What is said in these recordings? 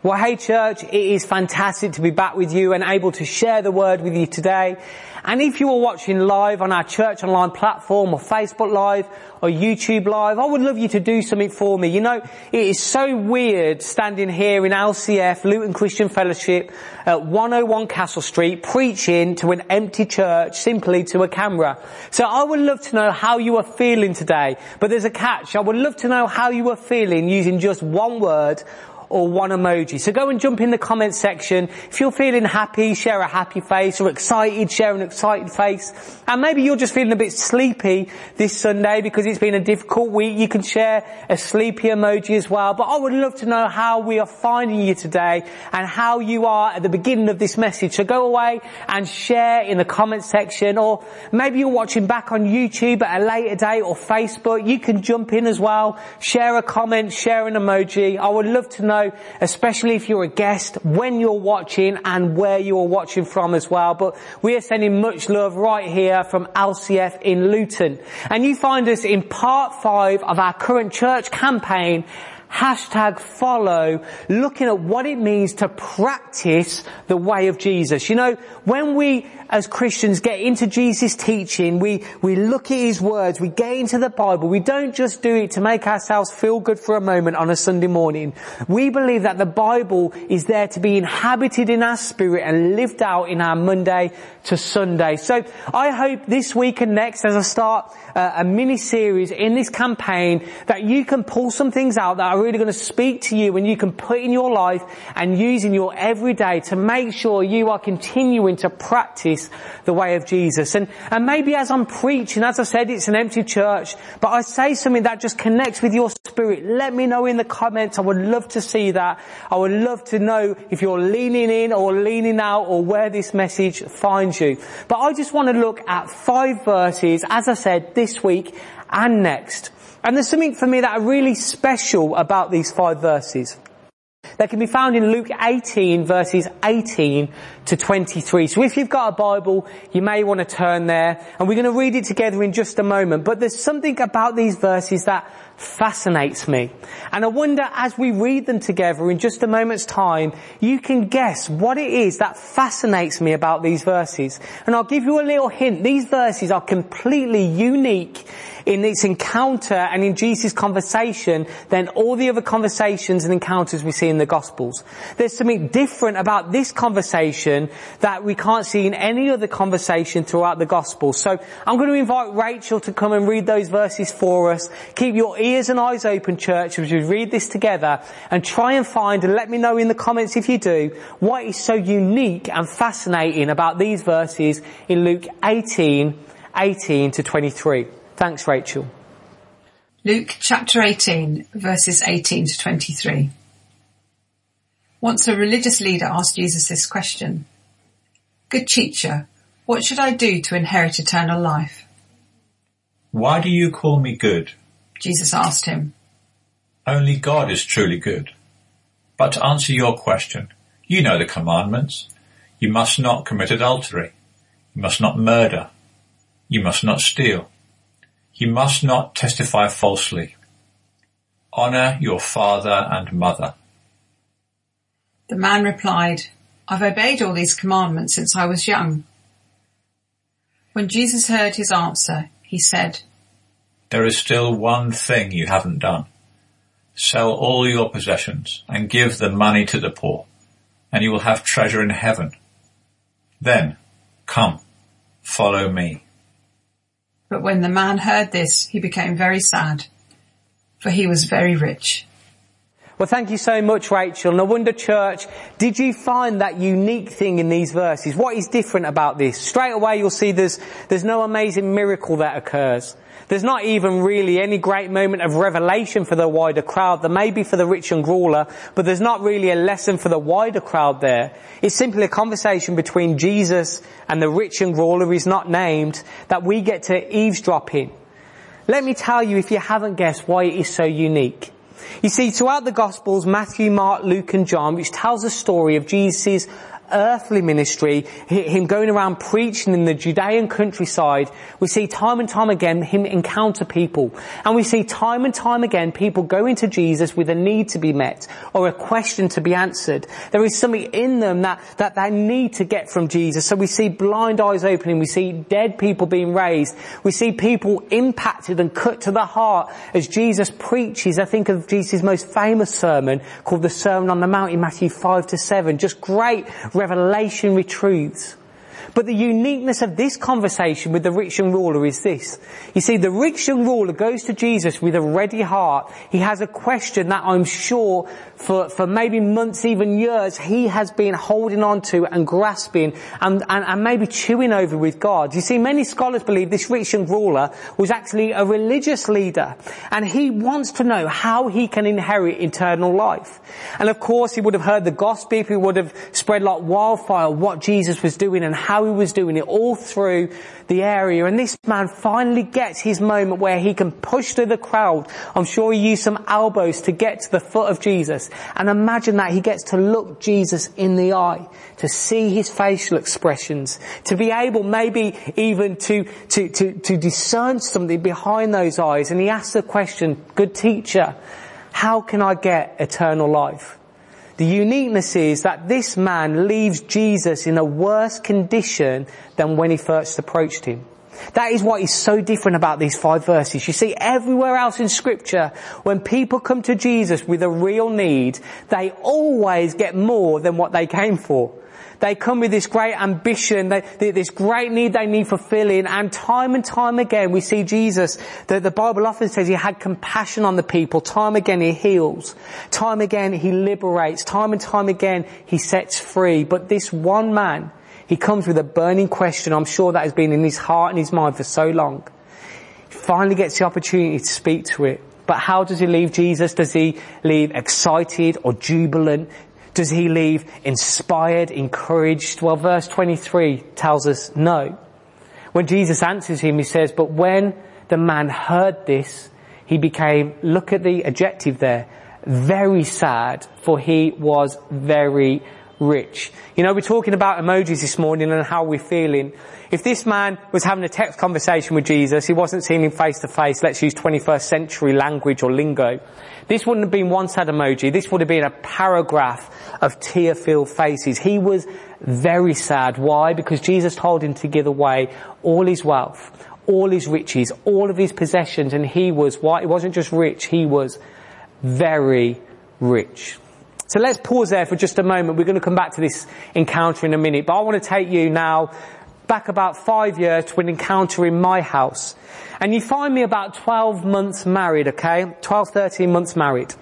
Well, hey church, it is fantastic to be back with you and able to share the word with you today. And if you are watching live on our church online platform or Facebook live or YouTube live, I would love you to do something for me. You know, it is so weird standing here in LCF, Luton Christian Fellowship at 101 Castle Street preaching to an empty church simply to a camera. So I would love to know how you are feeling today. But there's a catch. I would love to know how you are feeling using just one word or one emoji. So go and jump in the comment section. If you're feeling happy, share a happy face or excited, share an excited face. And maybe you're just feeling a bit sleepy this Sunday because it's been a difficult week. You can share a sleepy emoji as well. But I would love to know how we are finding you today and how you are at the beginning of this message. So go away and share in the comment section or maybe you're watching back on YouTube at a later date or Facebook. You can jump in as well, share a comment, share an emoji. I would love to know, especially if you're a guest, when you're watching and where you are watching from as well. But we are sending much love right here from LCF in Luton. And you find us in part five of our current church campaign, hashtag follow, looking at what it means to practice the way of Jesus. You know, when we as Christians get into Jesus' teaching, we, we look at His words, we get into the Bible, we don't just do it to make ourselves feel good for a moment on a Sunday morning. We believe that the Bible is there to be inhabited in our spirit and lived out in our Monday to Sunday. So I hope this week and next as I start uh, a mini series in this campaign that you can pull some things out that are really going to speak to you and you can put in your life and use in your everyday to make sure you are continuing to practice the way of Jesus. And, and maybe as I'm preaching, as I said, it's an empty church, but I say something that just connects with your spirit. Let me know in the comments. I would love to see that. I would love to know if you're leaning in or leaning out or where this message finds you. But I just want to look at five verses, as I said, this week and next. And there's something for me that are really special about these five verses. They can be found in Luke 18 verses 18 to 23. So if you've got a Bible, you may want to turn there and we're going to read it together in just a moment. But there's something about these verses that fascinates me. And I wonder as we read them together in just a moment's time, you can guess what it is that fascinates me about these verses. And I'll give you a little hint. These verses are completely unique in its encounter and in Jesus' conversation than all the other conversations and encounters we see in the Gospels. There's something different about this conversation that we can't see in any other conversation throughout the Gospels. So I'm going to invite Rachel to come and read those verses for us. Keep your ears and eyes open, church, as we read this together and try and find and let me know in the comments if you do what is so unique and fascinating about these verses in Luke 18, 18 to 23. Thanks, Rachel. Luke chapter 18 verses 18 to 23. Once a religious leader asked Jesus this question. Good teacher, what should I do to inherit eternal life? Why do you call me good? Jesus asked him. Only God is truly good. But to answer your question, you know the commandments. You must not commit adultery. You must not murder. You must not steal. You must not testify falsely. Honor your father and mother. The man replied, I've obeyed all these commandments since I was young. When Jesus heard his answer, he said, There is still one thing you haven't done. Sell all your possessions and give the money to the poor, and you will have treasure in heaven. Then, come, follow me. But when the man heard this, he became very sad, for he was very rich. Well, thank you so much, Rachel. No wonder church, did you find that unique thing in these verses? What is different about this? Straight away you'll see there's, there's no amazing miracle that occurs. There's not even really any great moment of revelation for the wider crowd. There may be for the rich and ruler, but there's not really a lesson for the wider crowd there. It's simply a conversation between Jesus and the rich and ruler who's not named that we get to eavesdrop in. Let me tell you if you haven't guessed why it is so unique. You see, throughout the Gospels, Matthew, Mark, Luke and John, which tells the story of Jesus' earthly ministry, him going around preaching in the Judean countryside, we see time and time again him encounter people. And we see time and time again people going to Jesus with a need to be met or a question to be answered. There is something in them that, that they need to get from Jesus. So we see blind eyes opening, we see dead people being raised, we see people impacted and cut to the heart as Jesus preaches. I think of Jesus' most famous sermon called the Sermon on the Mount in Matthew 5 to 7. Just great revelationary truths. But the uniqueness of this conversation with the rich young ruler is this. You see, the rich young ruler goes to Jesus with a ready heart. He has a question that I'm sure for, for maybe months, even years, he has been holding on to and grasping and, and, and maybe chewing over with God. You see, many scholars believe this rich young ruler was actually a religious leader and he wants to know how he can inherit eternal life. And of course, he would have heard the gospel, he would have spread like wildfire what Jesus was doing and how he was doing it all through the area. And this man finally gets his moment where he can push through the crowd. I'm sure he used some elbows to get to the foot of Jesus. And imagine that he gets to look Jesus in the eye, to see his facial expressions, to be able maybe even to, to, to, to discern something behind those eyes. And he asks the question, good teacher, how can I get eternal life? The uniqueness is that this man leaves Jesus in a worse condition than when he first approached him. That is what is so different about these five verses. You see, everywhere else in scripture, when people come to Jesus with a real need, they always get more than what they came for. They come with this great ambition, this great need they need fulfilling, and time and time again we see Jesus, the, the Bible often says he had compassion on the people, time again he heals, time again he liberates, time and time again he sets free, but this one man, he comes with a burning question, I'm sure that has been in his heart and his mind for so long. He finally gets the opportunity to speak to it. But how does he leave Jesus? Does he leave excited or jubilant? Does he leave inspired, encouraged? Well, verse 23 tells us no. When Jesus answers him, he says, but when the man heard this, he became, look at the adjective there, very sad, for he was very rich. You know, we're talking about emojis this morning and how we're feeling. If this man was having a text conversation with Jesus, he wasn't seeing him face to face, let's use 21st century language or lingo. This wouldn't have been one sad emoji, this would have been a paragraph of tear-filled faces. He was very sad. Why? Because Jesus told him to give away all his wealth, all his riches, all of his possessions, and he was, why? He wasn't just rich, he was very rich. So let's pause there for just a moment. We're going to come back to this encounter in a minute, but I want to take you now back about five years to an encounter in my house. And you find me about 12 months married, okay? 12, 13 months married.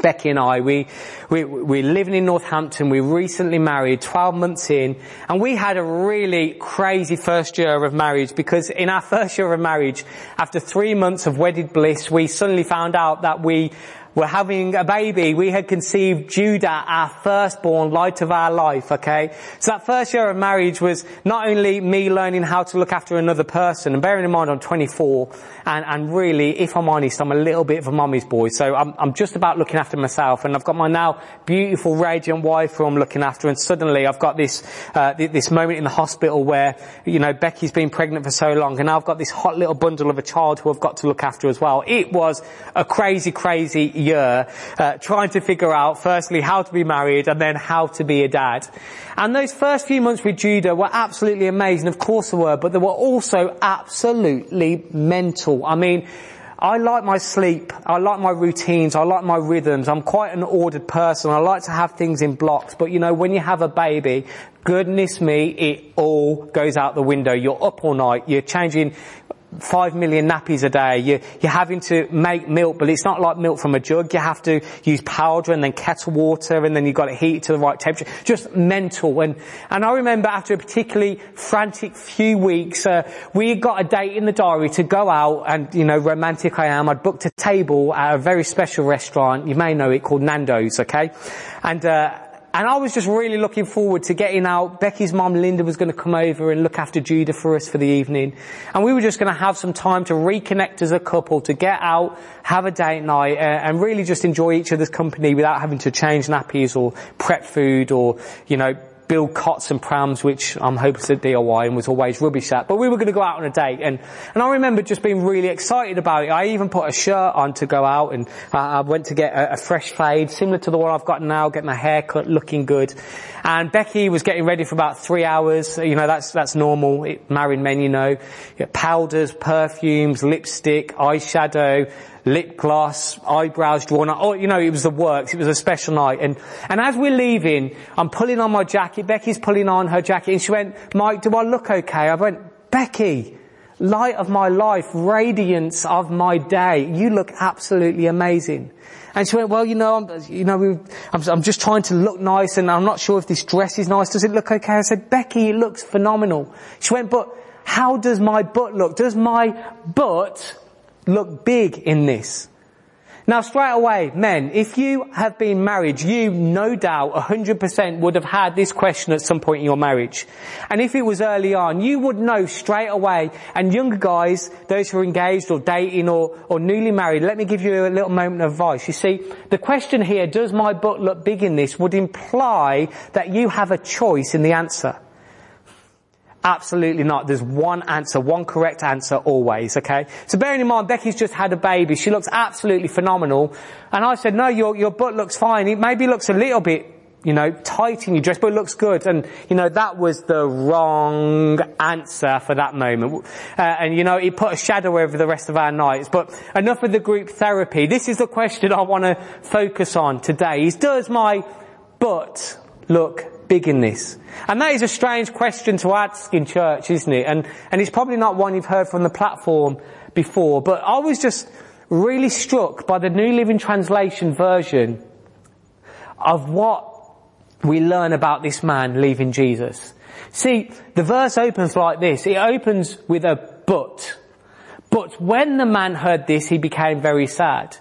Becky and I, we, we, we're living in Northampton, we recently married, 12 months in, and we had a really crazy first year of marriage because in our first year of marriage, after three months of wedded bliss, we suddenly found out that we we're having a baby. We had conceived Judah, our firstborn, light of our life, okay? So that first year of marriage was not only me learning how to look after another person, and bearing in mind I'm 24, and, and really, if I'm honest, I'm a little bit of a mommy's boy, so I'm, I'm just about looking after myself, and I've got my now beautiful, radiant wife who I'm looking after, and suddenly I've got this, uh, this moment in the hospital where, you know, Becky's been pregnant for so long, and now I've got this hot little bundle of a child who I've got to look after as well. It was a crazy, crazy year, uh, trying to figure out firstly how to be married and then how to be a dad. And those first few months with Judah were absolutely amazing, of course they were, but they were also absolutely mental. I mean, I like my sleep. I like my routines. I like my rhythms. I'm quite an ordered person. I like to have things in blocks. But you know, when you have a baby, goodness me, it all goes out the window. You're up all night. You're changing five million nappies a day. You, you're having to make milk, but it's not like milk from a jug. You have to use powder and then kettle water and then you've got to heat it to the right temperature. Just mental. And, and I remember after a particularly frantic few weeks, uh, we got a date in the diary to go out and, you know, romantic I am. I'd booked a table at a very special restaurant. You may know it called Nando's, okay? And, uh, and I was just really looking forward to getting out. Becky's mum, Linda, was going to come over and look after Judah for us for the evening. And we were just going to have some time to reconnect as a couple, to get out, have a date night, uh, and really just enjoy each other's company without having to change nappies or prep food or, you know, build cots and prams, which I'm hopeless at DIY and was always rubbish at. But we were going to go out on a date, and and I remember just being really excited about it. I even put a shirt on to go out, and uh, I went to get a, a fresh fade, similar to the one I've got now, get my hair cut, looking good. And Becky was getting ready for about three hours. You know, that's that's normal. It, married men, you know, powders, perfumes, lipstick, eyeshadow lip gloss, eyebrows drawn up. Oh, you know, it was the works. It was a special night. And, and as we're leaving, I'm pulling on my jacket. Becky's pulling on her jacket and she went, Mike, do I look okay? I went, Becky, light of my life, radiance of my day. You look absolutely amazing. And she went, well, you know, I'm, you know, I'm, I'm, just trying to look nice and I'm not sure if this dress is nice. Does it look okay? I said, Becky, it looks phenomenal. She went, but how does my butt look? Does my butt look big in this. Now straight away, men, if you have been married, you no doubt 100% would have had this question at some point in your marriage. And if it was early on, you would know straight away, and younger guys, those who are engaged or dating or, or newly married, let me give you a little moment of advice. You see, the question here, does my butt look big in this, would imply that you have a choice in the answer. Absolutely not. There's one answer, one correct answer always, okay? So bearing in mind, Becky's just had a baby. She looks absolutely phenomenal. And I said, no, your, your butt looks fine. It maybe looks a little bit, you know, tight in your dress, but it looks good. And, you know, that was the wrong answer for that moment. Uh, and, you know, it put a shadow over the rest of our nights. But enough of the group therapy. This is the question I want to focus on today is does my butt look big in this? And that is a strange question to ask in church, isn't it? And, and it's probably not one you've heard from the platform before, but I was just really struck by the New Living Translation version of what we learn about this man leaving Jesus. See, the verse opens like this. It opens with a but. But when the man heard this, he became very sad.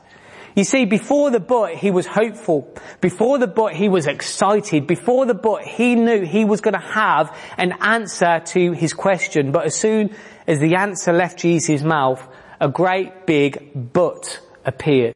You see, before the but, he was hopeful. Before the but, he was excited. Before the but, he knew he was going to have an answer to his question. But as soon as the answer left Jesus' mouth, a great big but appeared.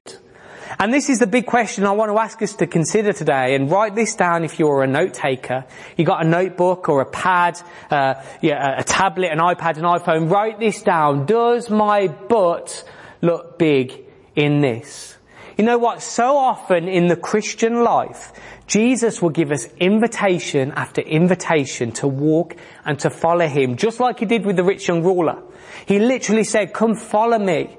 And this is the big question I want to ask us to consider today and write this down if you're a note taker. You got a notebook or a pad, uh, yeah, a tablet, an iPad, an iPhone. Write this down. Does my but look big in this? You know what? So often in the Christian life, Jesus will give us invitation after invitation to walk and to follow Him, just like He did with the rich young ruler. He literally said, come follow me.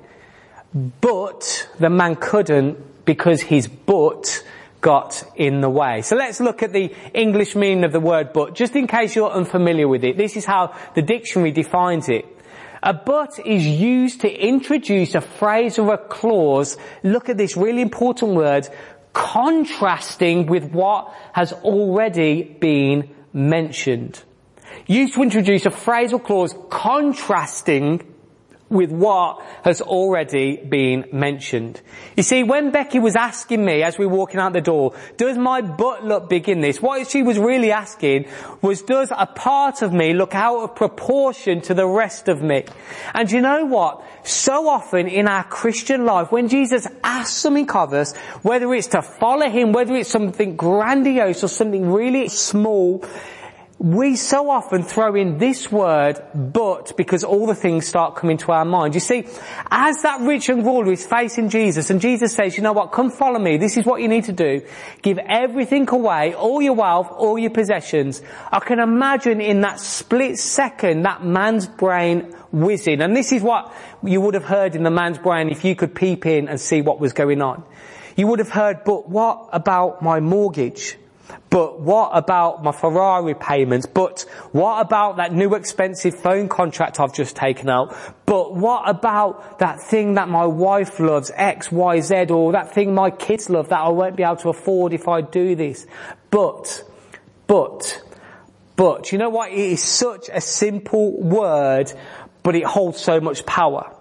But the man couldn't because his but got in the way. So let's look at the English meaning of the word but, just in case you're unfamiliar with it. This is how the dictionary defines it. A but is used to introduce a phrase or a clause, look at this really important word, contrasting with what has already been mentioned. Used to introduce a phrase or clause contrasting with what has already been mentioned. You see, when Becky was asking me as we were walking out the door, does my butt look big in this? What she was really asking was, does a part of me look out of proportion to the rest of me? And you know what? So often in our Christian life, when Jesus asks something of us, whether it's to follow Him, whether it's something grandiose or something really small, we so often throw in this word, but, because all the things start coming to our mind. You see, as that rich young ruler is facing Jesus, and Jesus says, you know what, come follow me, this is what you need to do. Give everything away, all your wealth, all your possessions. I can imagine in that split second, that man's brain whizzing. And this is what you would have heard in the man's brain if you could peep in and see what was going on. You would have heard, but what about my mortgage? But what about my Ferrari payments? But what about that new expensive phone contract I've just taken out? But what about that thing that my wife loves, X, Y, Z, or that thing my kids love that I won't be able to afford if I do this? But, but, but, you know what? It is such a simple word, but it holds so much power.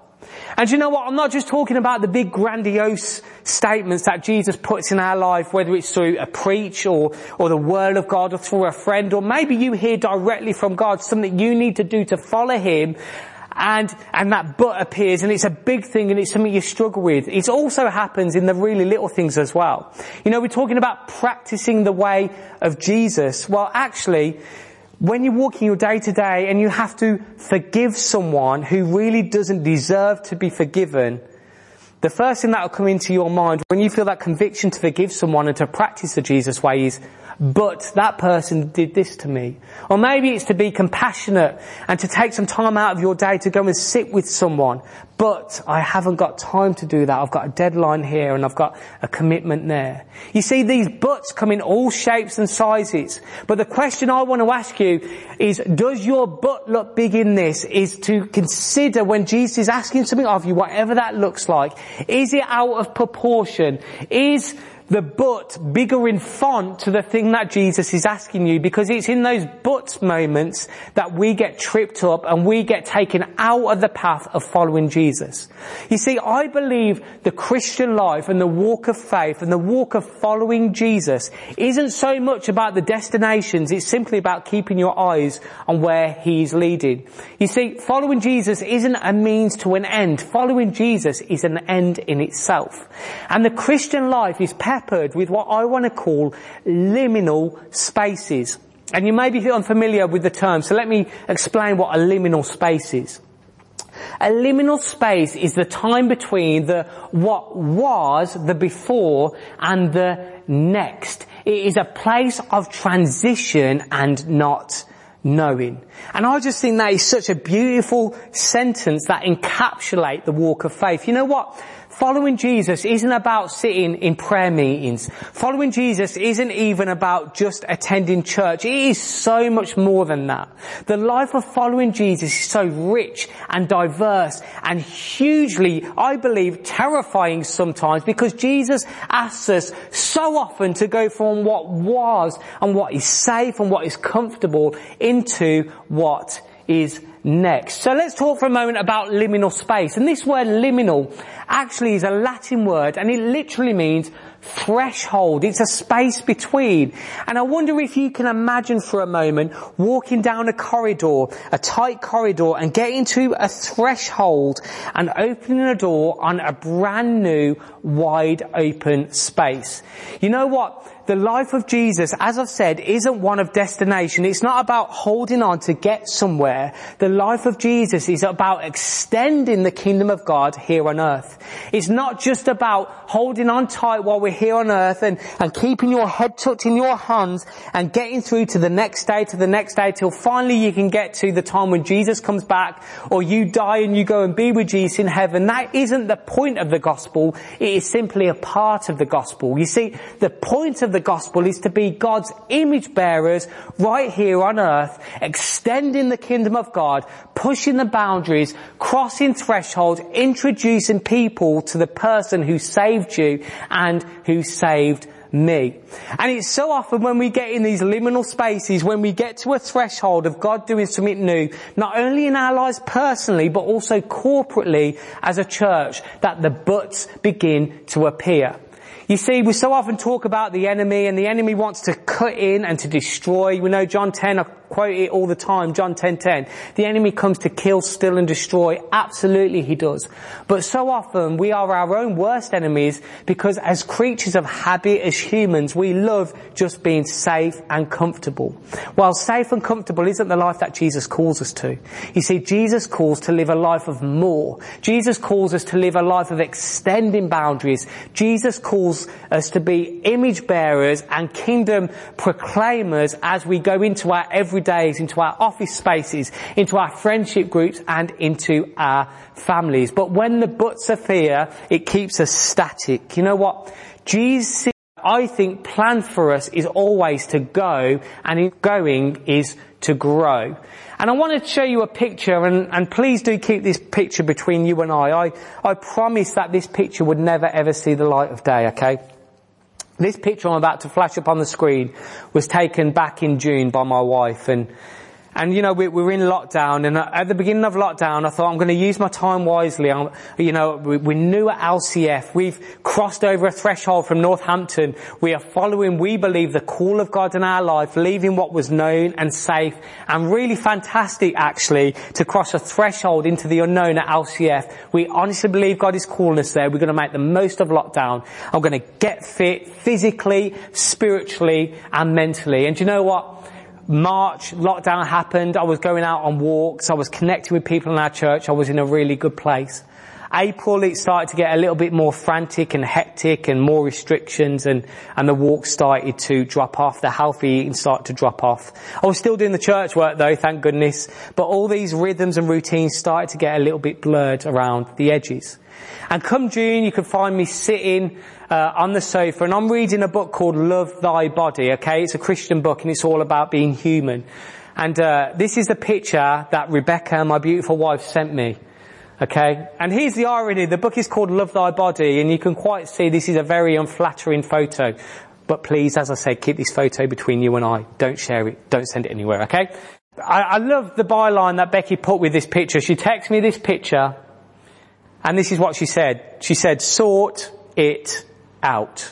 And you know what? I'm not just talking about the big grandiose statements that Jesus puts in our life, whether it's through a preach or, or the word of God or through a friend, or maybe you hear directly from God something you need to do to follow Him. and, and that but appears and it's a big thing and it's something you struggle with. It also happens in the really little things as well. You know, we're talking about practicing the way of Jesus. Well, actually, when you're walking your day to day and you have to forgive someone who really doesn't deserve to be forgiven, the first thing that will come into your mind when you feel that conviction to forgive someone and to practice the Jesus way is, but that person did this to me. Or maybe it's to be compassionate and to take some time out of your day to go and sit with someone. But I haven't got time to do that. I've got a deadline here and I've got a commitment there. You see, these buts come in all shapes and sizes. But the question I want to ask you is, does your butt look big in this? Is to consider when Jesus is asking something of you, whatever that looks like, is it out of proportion? Is the but bigger in font to the thing that Jesus is asking you because it's in those but moments that we get tripped up and we get taken out of the path of following Jesus. You see, I believe the Christian life and the walk of faith and the walk of following Jesus isn't so much about the destinations, it's simply about keeping your eyes on where He's leading. You see, following Jesus isn't a means to an end. Following Jesus is an end in itself. And the Christian life is peppered with what I want to call liminal spaces. And you may be unfamiliar with the term, so let me explain what a liminal space is. A liminal space is the time between the what was, the before, and the next. It is a place of transition and not knowing. And I just think that is such a beautiful sentence that encapsulate the walk of faith. You know what? Following Jesus isn't about sitting in prayer meetings. Following Jesus isn't even about just attending church. It is so much more than that. The life of following Jesus is so rich and diverse and hugely, I believe, terrifying sometimes because Jesus asks us so often to go from what was and what is safe and what is comfortable into what is next. So let's talk for a moment about liminal space. And this word liminal actually is a Latin word and it literally means threshold. It's a space between. And I wonder if you can imagine for a moment walking down a corridor, a tight corridor and getting to a threshold and opening a door on a brand new wide open space. You know what? The life of Jesus, as I've said, isn't one of destination. It's not about holding on to get somewhere. The life of Jesus is about extending the kingdom of God here on earth. It's not just about holding on tight while we're here on earth and, and keeping your head tucked in your hands and getting through to the next day, to the next day, till finally you can get to the time when Jesus comes back or you die and you go and be with Jesus in heaven. That isn't the point of the gospel. It is simply a part of the gospel. You see, the point of the gospel is to be God's image bearers right here on earth, extending the kingdom of God, pushing the boundaries, crossing thresholds, introducing people to the person who saved you and who saved me. And it's so often when we get in these liminal spaces, when we get to a threshold of God doing something new, not only in our lives personally, but also corporately as a church, that the buts begin to appear. You see, we so often talk about the enemy and the enemy wants to cut in and to destroy. We know John 10, I quote it all the time, John 10, 10. The enemy comes to kill, steal and destroy. Absolutely he does. But so often we are our own worst enemies because as creatures of habit, as humans, we love just being safe and comfortable. While safe and comfortable isn't the life that Jesus calls us to. You see, Jesus calls to live a life of more. Jesus calls us to live a life of extending boundaries. Jesus calls us to be image bearers and kingdom proclaimers as we go into our everydays, into our office spaces, into our friendship groups and into our families. But when the buts are fear, it keeps us static. You know what? Jesus I think plan for us is always to go and in going is to grow. And I want to show you a picture and, and please do keep this picture between you and I. I. I promise that this picture would never ever see the light of day, okay? This picture I'm about to flash up on the screen was taken back in June by my wife and And you know, we, we're in lockdown and at the beginning of lockdown, I thought I'm going to use my time wisely. I'm, you know, we, we're new at LCF. We've crossed over a threshold from Northampton. We are following, we believe, the call of God in our life, leaving what was known and safe and really fantastic actually to cross a threshold into the unknown at LCF. We honestly believe God is calling us there. We're going to make the most of lockdown. I'm going to get fit physically, spiritually and mentally. And you know what? March, lockdown happened. I was going out on walks. I was connecting with people in our church. I was in a really good place. April, it started to get a little bit more frantic and hectic and more restrictions and, and the walks started to drop off. The healthy eating started to drop off. I was still doing the church work though, thank goodness. But all these rhythms and routines started to get a little bit blurred around the edges. And come June, you can find me sitting uh, on the sofa and I'm reading a book called Love Thy Body, okay? It's a Christian book and it's all about being human. And uh, this is the picture that Rebecca, my beautiful wife, sent me. Okay? And here's the irony. The book is called Love Thy Body and you can quite see this is a very unflattering photo. But please, as I said, keep this photo between you and I. Don't share it. Don't send it anywhere, okay? I, I love the byline that Becky put with this picture. She texted me this picture and this is what she said. She said, sort it out.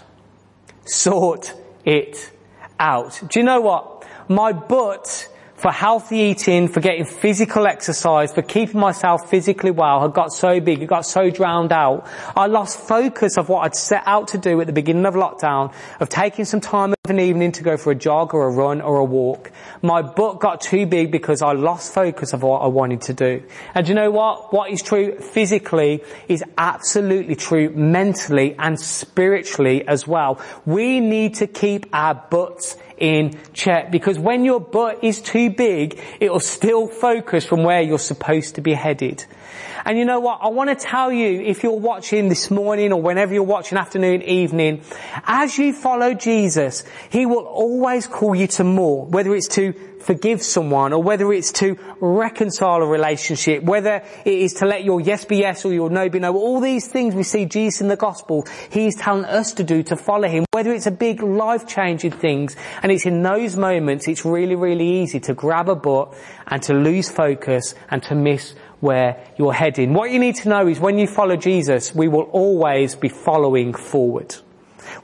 Sort it out. Do you know what? My butt for healthy eating, for getting physical exercise, for keeping myself physically well had got so big, it got so drowned out. I lost focus of what I'd set out to do at the beginning of lockdown, of taking some time of an evening to go for a jog or a run or a walk. My butt got too big because I lost focus of what I wanted to do. And you know what? What is true physically is absolutely true mentally and spiritually as well. We need to keep our butts in check because when your butt is too big, it'll still focus from where you're supposed to be headed. And you know what? I want to tell you, if you're watching this morning or whenever you're watching afternoon, evening, as you follow Jesus, He will always call you to more, whether it's to forgive someone or whether it's to reconcile a relationship, whether it is to let your yes be yes or your no be no. All these things we see Jesus in the gospel, He's telling us to do to follow Him, whether it's a big life changing things. And it's in those moments, it's really, really easy to grab a butt and to lose focus and to miss where you're heading. What you need to know is when you follow Jesus, we will always be following forward.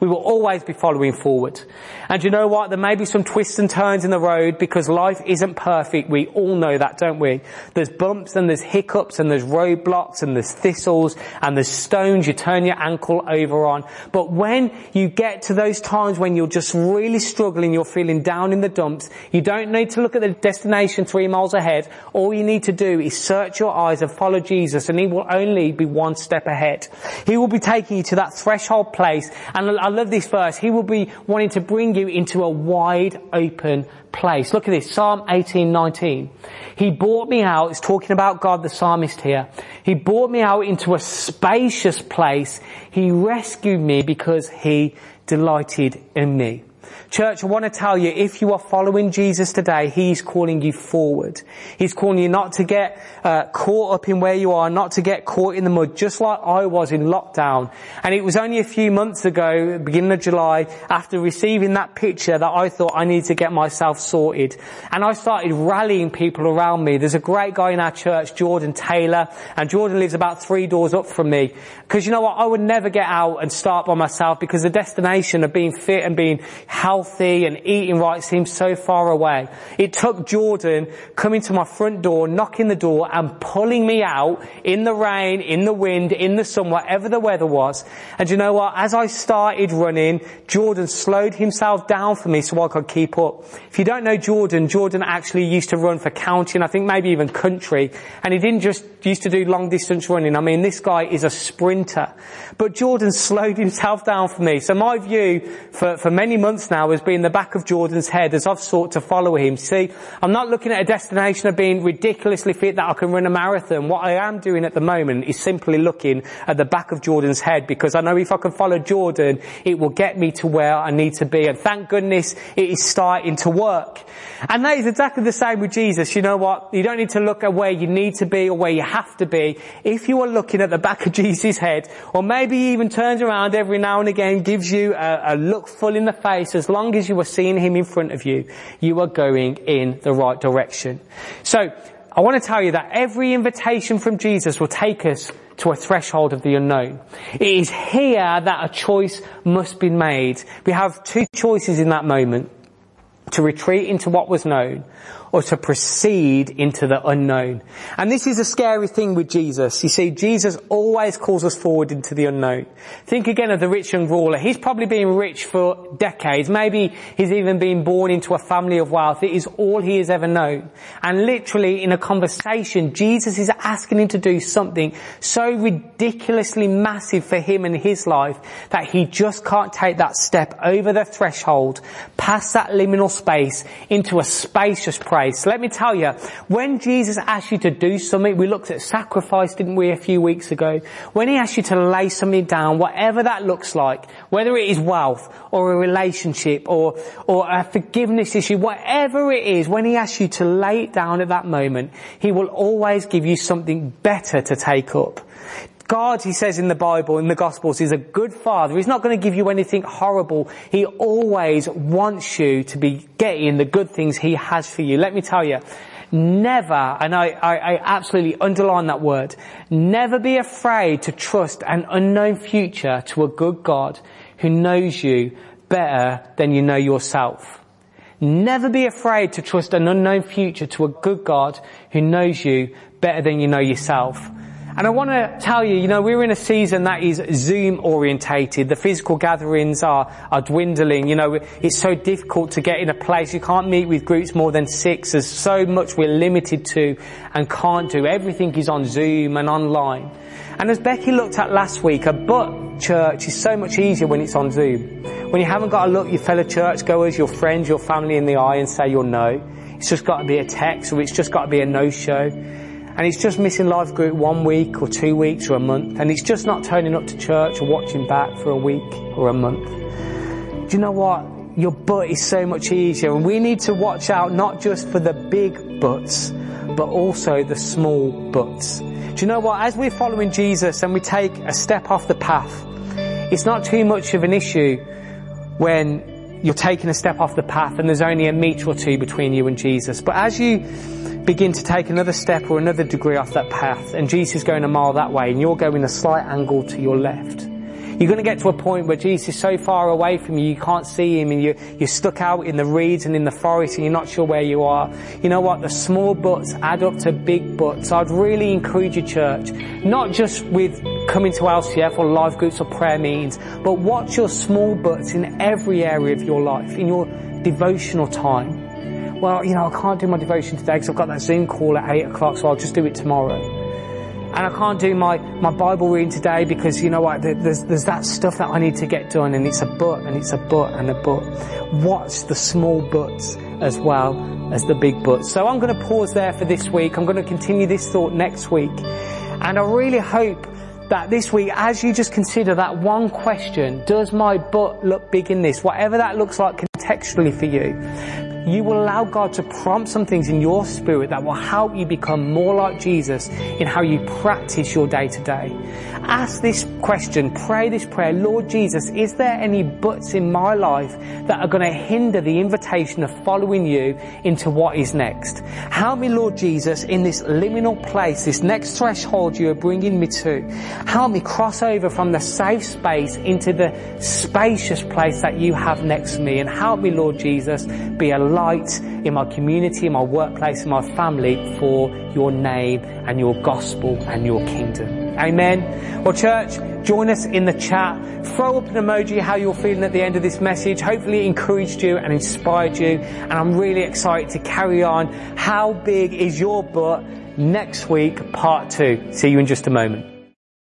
We will always be following forward. And you know what? There may be some twists and turns in the road because life isn't perfect. We all know that, don't we? There's bumps and there's hiccups and there's roadblocks and there's thistles and there's stones you turn your ankle over on. But when you get to those times when you're just really struggling, you're feeling down in the dumps, you don't need to look at the destination three miles ahead. All you need to do is search your eyes and follow Jesus and he will only be one step ahead. He will be taking you to that threshold place and I love this verse. He will be wanting to bring you into a wide open place. Look at this, Psalm 18, 19. He brought me out, it's talking about God the psalmist here. He brought me out into a spacious place. He rescued me because he delighted in me. Church, I want to tell you, if you are following Jesus today, He's calling you forward. He's calling you not to get uh, caught up in where you are, not to get caught in the mud, just like I was in lockdown. And it was only a few months ago, beginning of July, after receiving that picture that I thought I need to get myself sorted. And I started rallying people around me. There's a great guy in our church, Jordan Taylor, and Jordan lives about three doors up from me. Because you know what? I would never get out and start by myself because the destination of being fit and being healthy and eating right seems so far away. It took Jordan coming to my front door, knocking the door and pulling me out in the rain, in the wind, in the sun, whatever the weather was. And you know what? As I started running, Jordan slowed himself down for me so I could keep up. If you don't know Jordan, Jordan actually used to run for county and I think maybe even country. And he didn't just used to do long distance running. I mean, this guy is a sprinter. But Jordan slowed himself down for me. So my view for, for many months now has been the back of Jordan's head as I've sought to follow him. See, I'm not looking at a destination of being ridiculously fit that I can run a marathon. What I am doing at the moment is simply looking at the back of Jordan's head because I know if I can follow Jordan, it will get me to where I need to be. And thank goodness it is starting to work. And that is exactly the same with Jesus. You know what? You don't need to look at where you need to be or where you have to be. If you are looking at the back of Jesus' head, or maybe he even turns around every now and again, gives you a, a look full in the face as long as you are seeing him in front of you, you are going in the right direction. So, I want to tell you that every invitation from Jesus will take us to a threshold of the unknown. It is here that a choice must be made. We have two choices in that moment. To retreat into what was known or to proceed into the unknown. And this is a scary thing with Jesus. You see, Jesus always calls us forward into the unknown. Think again of the rich young ruler. He's probably been rich for decades. Maybe he's even been born into a family of wealth. It is all he has ever known. And literally in a conversation, Jesus is asking him to do something so ridiculously massive for him and his life that he just can't take that step over the threshold, past that liminal space into a spacious praise. Let me tell you, when Jesus asks you to do something, we looked at sacrifice, didn't we, a few weeks ago? When he asks you to lay something down, whatever that looks like, whether it is wealth or a relationship or, or a forgiveness issue, whatever it is, when he asks you to lay it down at that moment, he will always give you something better to take up. God, he says in the Bible, in the Gospels, is a good father. He's not going to give you anything horrible. He always wants you to be getting the good things he has for you. Let me tell you, never, and I, I, I absolutely underline that word, never be afraid to trust an unknown future to a good God who knows you better than you know yourself. Never be afraid to trust an unknown future to a good God who knows you better than you know yourself. And I want to tell you, you know, we're in a season that is Zoom orientated. The physical gatherings are, are dwindling. You know, it's so difficult to get in a place. You can't meet with groups more than six. There's so much we're limited to and can't do. Everything is on Zoom and online. And as Becky looked at last week, a but church is so much easier when it's on Zoom. When you haven't got to look your fellow churchgoers, your friends, your family in the eye and say you're no. It's just got to be a text or it's just got to be a no show and he's just missing life group one week or two weeks or a month, and he's just not turning up to church or watching back for a week or a month. Do you know what? Your butt is so much easier, and we need to watch out not just for the big butts, but also the small butts. Do you know what? As we're following Jesus and we take a step off the path, it's not too much of an issue when you're taking a step off the path and there's only a metre or two between you and Jesus. But as you begin to take another step or another degree off that path and Jesus is going a mile that way and you're going a slight angle to your left. You're going to get to a point where Jesus is so far away from you, you can't see him and you're, you're stuck out in the reeds and in the forest and you're not sure where you are. You know what? The small butts add up to big butts. I'd really encourage your church, not just with coming to LCF or live groups or prayer meetings, but watch your small butts in every area of your life, in your devotional time well, you know, I can't do my devotion today because I've got that Zoom call at 8 o'clock, so I'll just do it tomorrow. And I can't do my, my Bible reading today because, you know what, there's, there's that stuff that I need to get done and it's a but and it's a but and a but. Watch the small buts as well as the big buts. So I'm going to pause there for this week. I'm going to continue this thought next week. And I really hope that this week, as you just consider that one question, does my butt look big in this? Whatever that looks like contextually for you, you will allow God to prompt some things in your spirit that will help you become more like Jesus in how you practice your day to day. Ask this question, pray this prayer, Lord Jesus, is there any buts in my life that are going to hinder the invitation of following you into what is next? Help me, Lord Jesus, in this liminal place, this next threshold you are bringing me to. Help me cross over from the safe space into the spacious place that you have next to me and help me, Lord Jesus, be a light in my community, in my workplace, in my family for your name and your gospel and your kingdom. Amen. Well, church, join us in the chat. Throw up an emoji how you're feeling at the end of this message. Hopefully it encouraged you and inspired you. And I'm really excited to carry on. How big is your butt next week, part two. See you in just a moment.